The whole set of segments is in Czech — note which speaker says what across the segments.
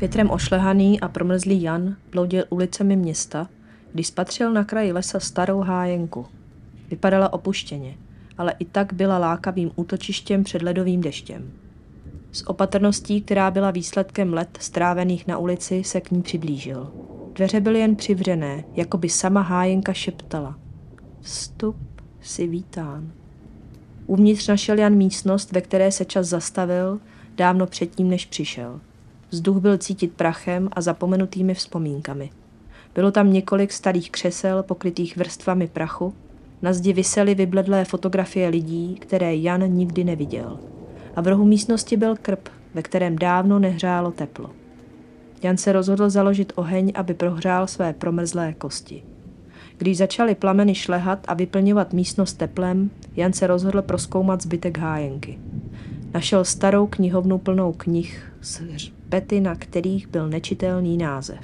Speaker 1: Větrem ošlehaný a promrzlý Jan bloudil ulicemi města, když spatřil na kraji lesa starou hájenku. Vypadala opuštěně, ale i tak byla lákavým útočištěm před ledovým deštěm. S opatrností, která byla výsledkem let strávených na ulici, se k ní přiblížil. Dveře byly jen přivřené, jako by sama hájenka šeptala. Vstup si vítán. Uvnitř našel Jan místnost, ve které se čas zastavil, dávno předtím, než přišel. Vzduch byl cítit prachem a zapomenutými vzpomínkami. Bylo tam několik starých křesel pokrytých vrstvami prachu, na zdi visely vybledlé fotografie lidí, které Jan nikdy neviděl. A v rohu místnosti byl krb, ve kterém dávno nehřálo teplo. Jan se rozhodl založit oheň, aby prohřál své promrzlé kosti. Když začaly plameny šlehat a vyplňovat místnost teplem, Jan se rozhodl proskoumat zbytek hájenky. Našel starou knihovnu plnou knih s hřbety, na kterých byl nečitelný název.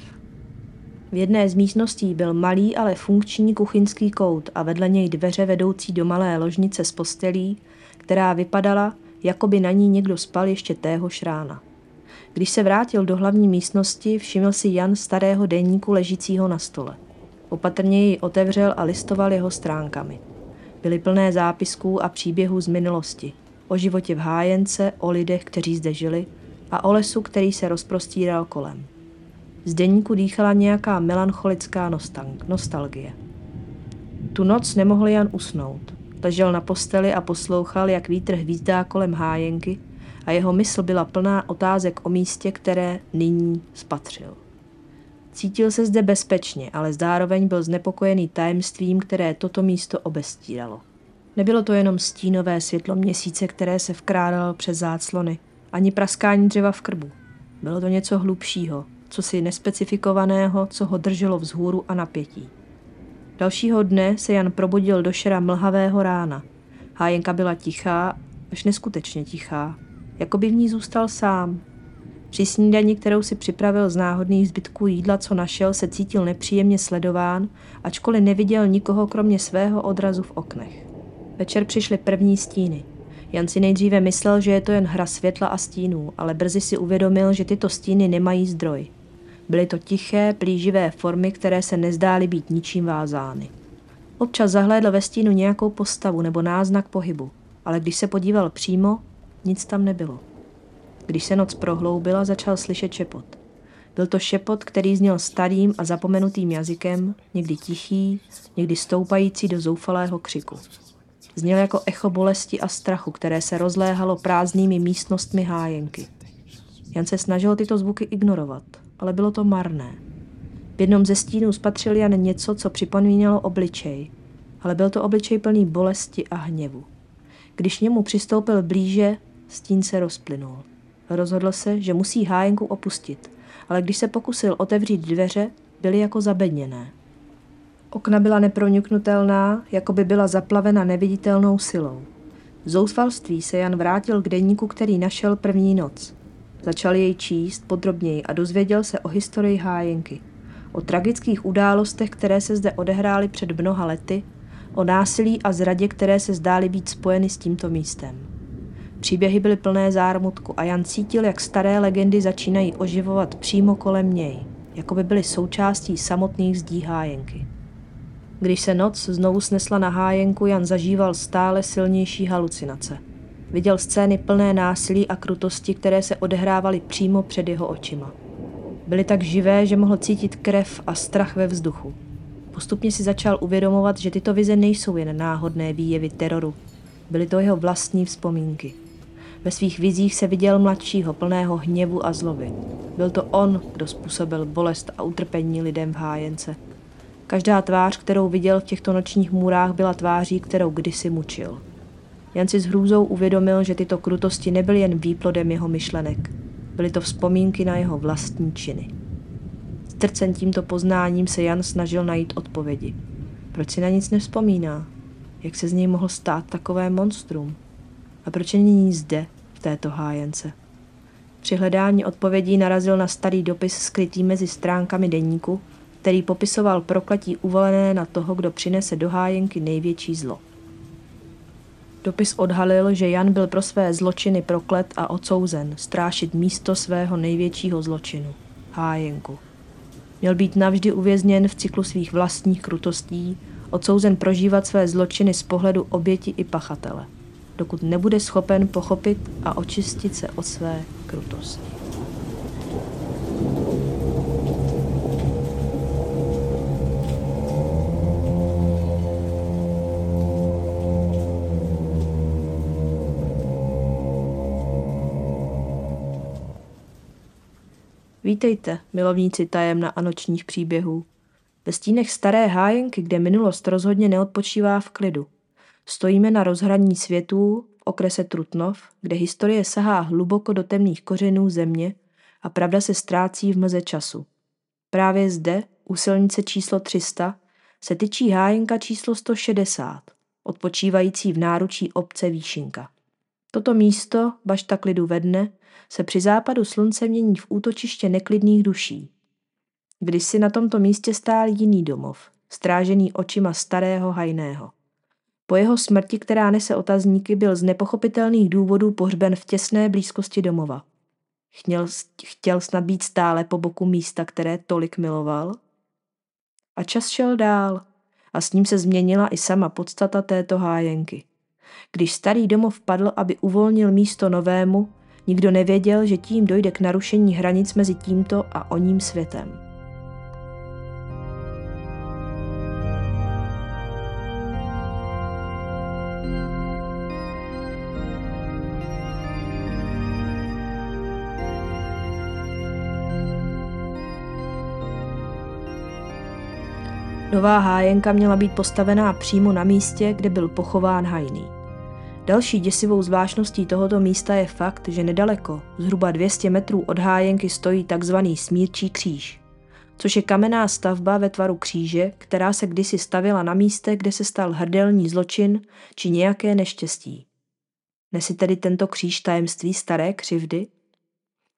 Speaker 1: V jedné z místností byl malý, ale funkční kuchyňský kout a vedle něj dveře vedoucí do malé ložnice s postelí, která vypadala, jako by na ní někdo spal ještě téhož rána. Když se vrátil do hlavní místnosti, všiml si Jan starého denníku ležícího na stole. Opatrně ji otevřel a listoval jeho stránkami. Byly plné zápisků a příběhů z minulosti. O životě v hájence, o lidech, kteří zde žili a o lesu, který se rozprostíral kolem. Z deníku dýchala nějaká melancholická nostalgie. Tu noc nemohl Jan usnout. Ležel na posteli a poslouchal, jak vítr hvízdá kolem hájenky a jeho mysl byla plná otázek o místě, které nyní spatřil. Cítil se zde bezpečně, ale zároveň byl znepokojený tajemstvím, které toto místo obestíralo. Nebylo to jenom stínové světlo měsíce, které se vkrádalo přes záclony, ani praskání dřeva v krbu. Bylo to něco hlubšího, co si nespecifikovaného, co ho drželo vzhůru a napětí. Dalšího dne se Jan probudil do šera mlhavého rána. Hájenka byla tichá, až neskutečně tichá, jako by v ní zůstal sám. Při snídani, kterou si připravil z náhodných zbytků jídla, co našel, se cítil nepříjemně sledován, ačkoliv neviděl nikoho kromě svého odrazu v oknech. Večer přišly první stíny. Jan si nejdříve myslel, že je to jen hra světla a stínů, ale brzy si uvědomil, že tyto stíny nemají zdroj. Byly to tiché, plíživé formy, které se nezdály být ničím vázány. Občas zahlédl ve stínu nějakou postavu nebo náznak pohybu, ale když se podíval přímo, nic tam nebylo. Když se noc prohloubila, začal slyšet šepot. Byl to šepot, který zněl starým a zapomenutým jazykem, někdy tichý, někdy stoupající do zoufalého křiku. Zněl jako echo bolesti a strachu, které se rozléhalo prázdnými místnostmi hájenky. Jan se snažil tyto zvuky ignorovat, ale bylo to marné. V jednom ze stínů spatřil Jan něco, co připomínalo obličej, ale byl to obličej plný bolesti a hněvu. Když němu přistoupil blíže, stín se rozplynul. Rozhodl se, že musí hájenku opustit, ale když se pokusil otevřít dveře, byly jako zabedněné. Okna byla neproniknutelná, jako by byla zaplavena neviditelnou silou. V zoufalství se Jan vrátil k deníku, který našel první noc. Začal jej číst podrobněji a dozvěděl se o historii hájenky. O tragických událostech, které se zde odehrály před mnoha lety, o násilí a zradě, které se zdály být spojeny s tímto místem. Příběhy byly plné zármutku a Jan cítil, jak staré legendy začínají oživovat přímo kolem něj, jako by byly součástí samotných zdí hájenky. Když se noc znovu snesla na hájenku, Jan zažíval stále silnější halucinace. Viděl scény plné násilí a krutosti, které se odehrávaly přímo před jeho očima. Byly tak živé, že mohl cítit krev a strach ve vzduchu. Postupně si začal uvědomovat, že tyto vize nejsou jen náhodné výjevy teroru. Byly to jeho vlastní vzpomínky. Ve svých vizích se viděl mladšího, plného hněvu a zloby. Byl to on, kdo způsobil bolest a utrpení lidem v hájence. Každá tvář, kterou viděl v těchto nočních můrách, byla tváří, kterou kdysi mučil. Jan si s hrůzou uvědomil, že tyto krutosti nebyly jen výplodem jeho myšlenek. Byly to vzpomínky na jeho vlastní činy. Strcen tímto poznáním se Jan snažil najít odpovědi. Proč si na nic nevzpomíná? Jak se z něj mohl stát takové monstrum? A proč není zde, v této hájence? Při hledání odpovědí narazil na starý dopis skrytý mezi stránkami deníku, který popisoval prokletí uvolené na toho, kdo přinese do hájenky největší zlo. Dopis odhalil, že Jan byl pro své zločiny proklet a odsouzen strášit místo svého největšího zločinu. hájenku. Měl být navždy uvězněn v cyklu svých vlastních krutostí, odsouzen prožívat své zločiny z pohledu oběti i pachatele, dokud nebude schopen pochopit a očistit se od své krutosti. Vítejte, milovníci tajemna a nočních příběhů. Ve stínech staré hájenky, kde minulost rozhodně neodpočívá v klidu. Stojíme na rozhraní světů v okrese Trutnov, kde historie sahá hluboko do temných kořenů země a pravda se ztrácí v mlze času. Právě zde, u silnice číslo 300, se tyčí hájenka číslo 160, odpočívající v náručí obce Výšinka. Toto místo, bašta klidu ve dne, se při západu slunce mění v útočiště neklidných duší. Když si na tomto místě stál jiný domov, strážený očima starého hajného. Po jeho smrti, která nese otazníky, byl z nepochopitelných důvodů pohřben v těsné blízkosti domova. Chtěl, chtěl snad být stále po boku místa, které tolik miloval? A čas šel dál a s ním se změnila i sama podstata této hájenky. Když starý domov padl, aby uvolnil místo novému, Nikdo nevěděl, že tím dojde k narušení hranic mezi tímto a oním světem. Nová hájenka měla být postavená přímo na místě, kde byl pochován hajný. Další děsivou zvláštností tohoto místa je fakt, že nedaleko, zhruba 200 metrů od hájenky stojí takzvaný smírčí kříž, což je kamenná stavba ve tvaru kříže, která se kdysi stavila na místě, kde se stal hrdelní zločin či nějaké neštěstí. Nesi tedy tento kříž tajemství staré křivdy?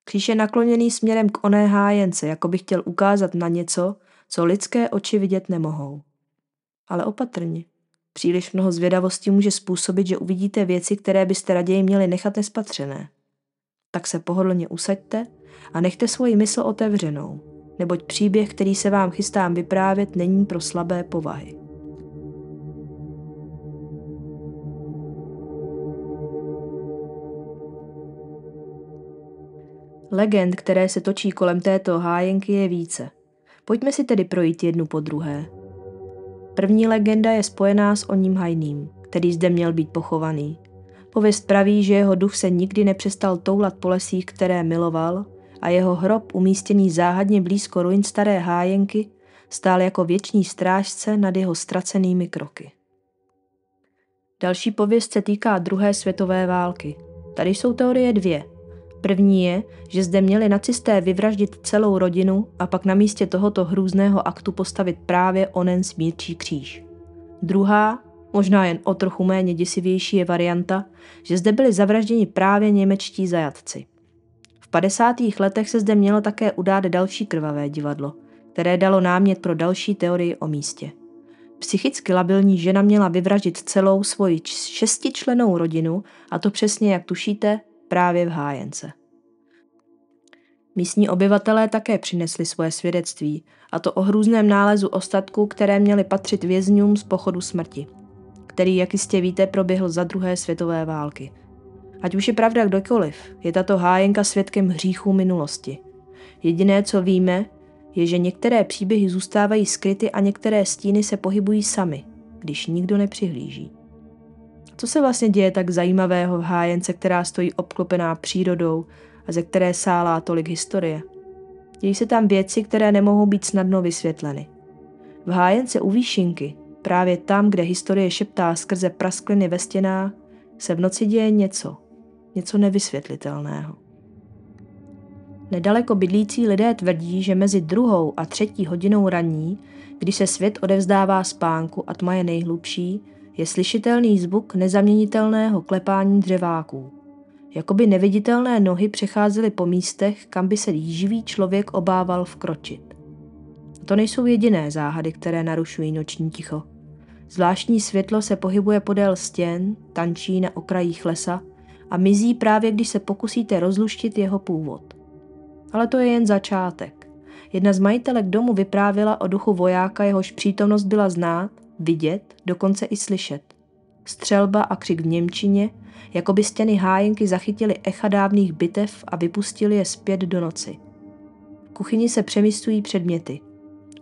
Speaker 1: Kříž je nakloněný směrem k oné hájence, jako by chtěl ukázat na něco, co lidské oči vidět nemohou. Ale opatrně. Příliš mnoho zvědavosti může způsobit, že uvidíte věci, které byste raději měli nechat nespatřené. Tak se pohodlně usaďte a nechte svoji mysl otevřenou, neboť příběh, který se vám chystám vyprávět, není pro slabé povahy. Legend, které se točí kolem této hájenky, je více. Pojďme si tedy projít jednu po druhé. První legenda je spojená s oním hajným, který zde měl být pochovaný. Pověst praví, že jeho duch se nikdy nepřestal toulat po lesích, které miloval, a jeho hrob, umístěný záhadně blízko ruin staré hájenky, stál jako věčný strážce nad jeho ztracenými kroky. Další pověst se týká druhé světové války. Tady jsou teorie dvě – První je, že zde měli nacisté vyvraždit celou rodinu a pak na místě tohoto hrůzného aktu postavit právě onen smírčí kříž. Druhá, možná jen o trochu méně děsivější je varianta, že zde byli zavražděni právě němečtí zajatci. V 50. letech se zde mělo také udát další krvavé divadlo, které dalo námět pro další teorii o místě. Psychicky labilní žena měla vyvraždit celou svoji šestičlenou rodinu, a to přesně, jak tušíte, právě v hájence. Místní obyvatelé také přinesli svoje svědectví, a to o hrůzném nálezu ostatků, které měly patřit vězňům z pochodu smrti, který, jak jistě víte, proběhl za druhé světové války. Ať už je pravda kdokoliv, je tato hájenka svědkem hříchů minulosti. Jediné, co víme, je, že některé příběhy zůstávají skryty a některé stíny se pohybují sami, když nikdo nepřihlíží. Co se vlastně děje tak zajímavého v hájence, která stojí obklopená přírodou a ze které sálá tolik historie? Dějí se tam věci, které nemohou být snadno vysvětleny. V hájence u výšinky, právě tam, kde historie šeptá skrze praskliny ve stěnách, se v noci děje něco, něco nevysvětlitelného. Nedaleko bydlící lidé tvrdí, že mezi druhou a třetí hodinou raní, kdy se svět odevzdává spánku a tma je nejhlubší, je slyšitelný zvuk nezaměnitelného klepání dřeváků. Jakoby neviditelné nohy přecházely po místech, kam by se živý člověk obával vkročit. To nejsou jediné záhady, které narušují noční ticho. Zvláštní světlo se pohybuje podél stěn, tančí na okrajích lesa a mizí právě, když se pokusíte rozluštit jeho původ. Ale to je jen začátek. Jedna z majitelek domu vyprávěla o duchu vojáka, jehož přítomnost byla znát, vidět, dokonce i slyšet. Střelba a křik v Němčině, jako by stěny hájenky zachytily echa dávných bitev a vypustili je zpět do noci. V kuchyni se přemysťují předměty.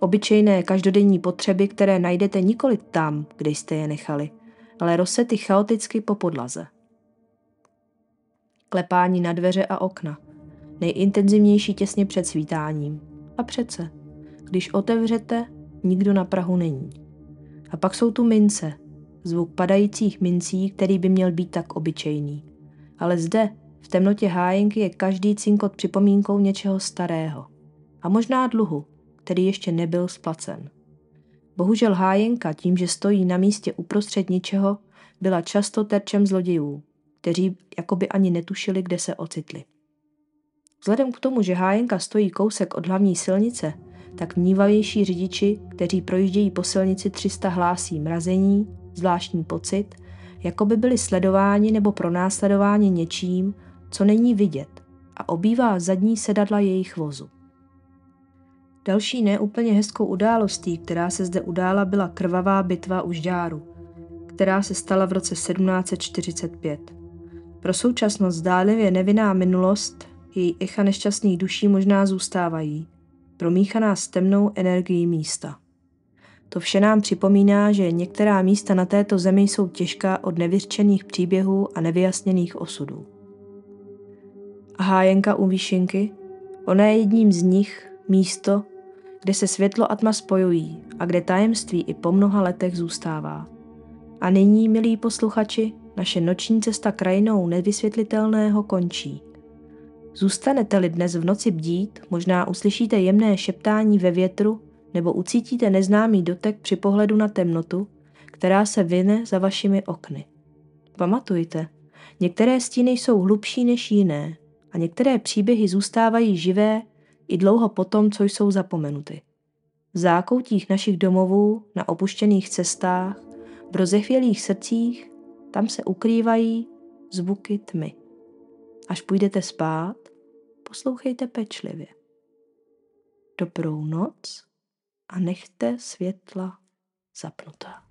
Speaker 1: Obyčejné každodenní potřeby, které najdete nikoli tam, kde jste je nechali, ale rozsety chaoticky po podlaze. Klepání na dveře a okna. Nejintenzivnější těsně před svítáním. A přece, když otevřete, nikdo na Prahu není. A pak jsou tu mince, zvuk padajících mincí, který by měl být tak obyčejný. Ale zde, v temnotě hájenky, je každý cinkot připomínkou něčeho starého. A možná dluhu, který ještě nebyl splacen. Bohužel hájenka tím, že stojí na místě uprostřed ničeho, byla často terčem zlodějů, kteří jakoby ani netušili, kde se ocitli. Vzhledem k tomu, že hájenka stojí kousek od hlavní silnice, tak vnívavější řidiči, kteří projíždějí po silnici 300 hlásí mrazení, zvláštní pocit, jako by byli sledováni nebo pronásledováni něčím, co není vidět a obývá zadní sedadla jejich vozu. Další neúplně hezkou událostí, která se zde udála, byla krvavá bitva u Žďáru, která se stala v roce 1745. Pro současnost zdálivě nevinná minulost, její echa nešťastných duší možná zůstávají, promíchaná s temnou energií místa. To vše nám připomíná, že některá místa na této zemi jsou těžká od nevyřčených příběhů a nevyjasněných osudů. A hájenka u výšinky? Ona je jedním z nich, místo, kde se světlo a tma spojují a kde tajemství i po mnoha letech zůstává. A nyní, milí posluchači, naše noční cesta krajinou nevysvětlitelného končí. Zůstanete-li dnes v noci bdít, možná uslyšíte jemné šeptání ve větru nebo ucítíte neznámý dotek při pohledu na temnotu, která se vyne za vašimi okny. Pamatujte, některé stíny jsou hlubší než jiné a některé příběhy zůstávají živé i dlouho potom, co jsou zapomenuty. V zákoutích našich domovů, na opuštěných cestách, v rozechvělých srdcích, tam se ukrývají zvuky tmy. Až půjdete spát, poslouchejte pečlivě. Dobrou noc a nechte světla zapnutá.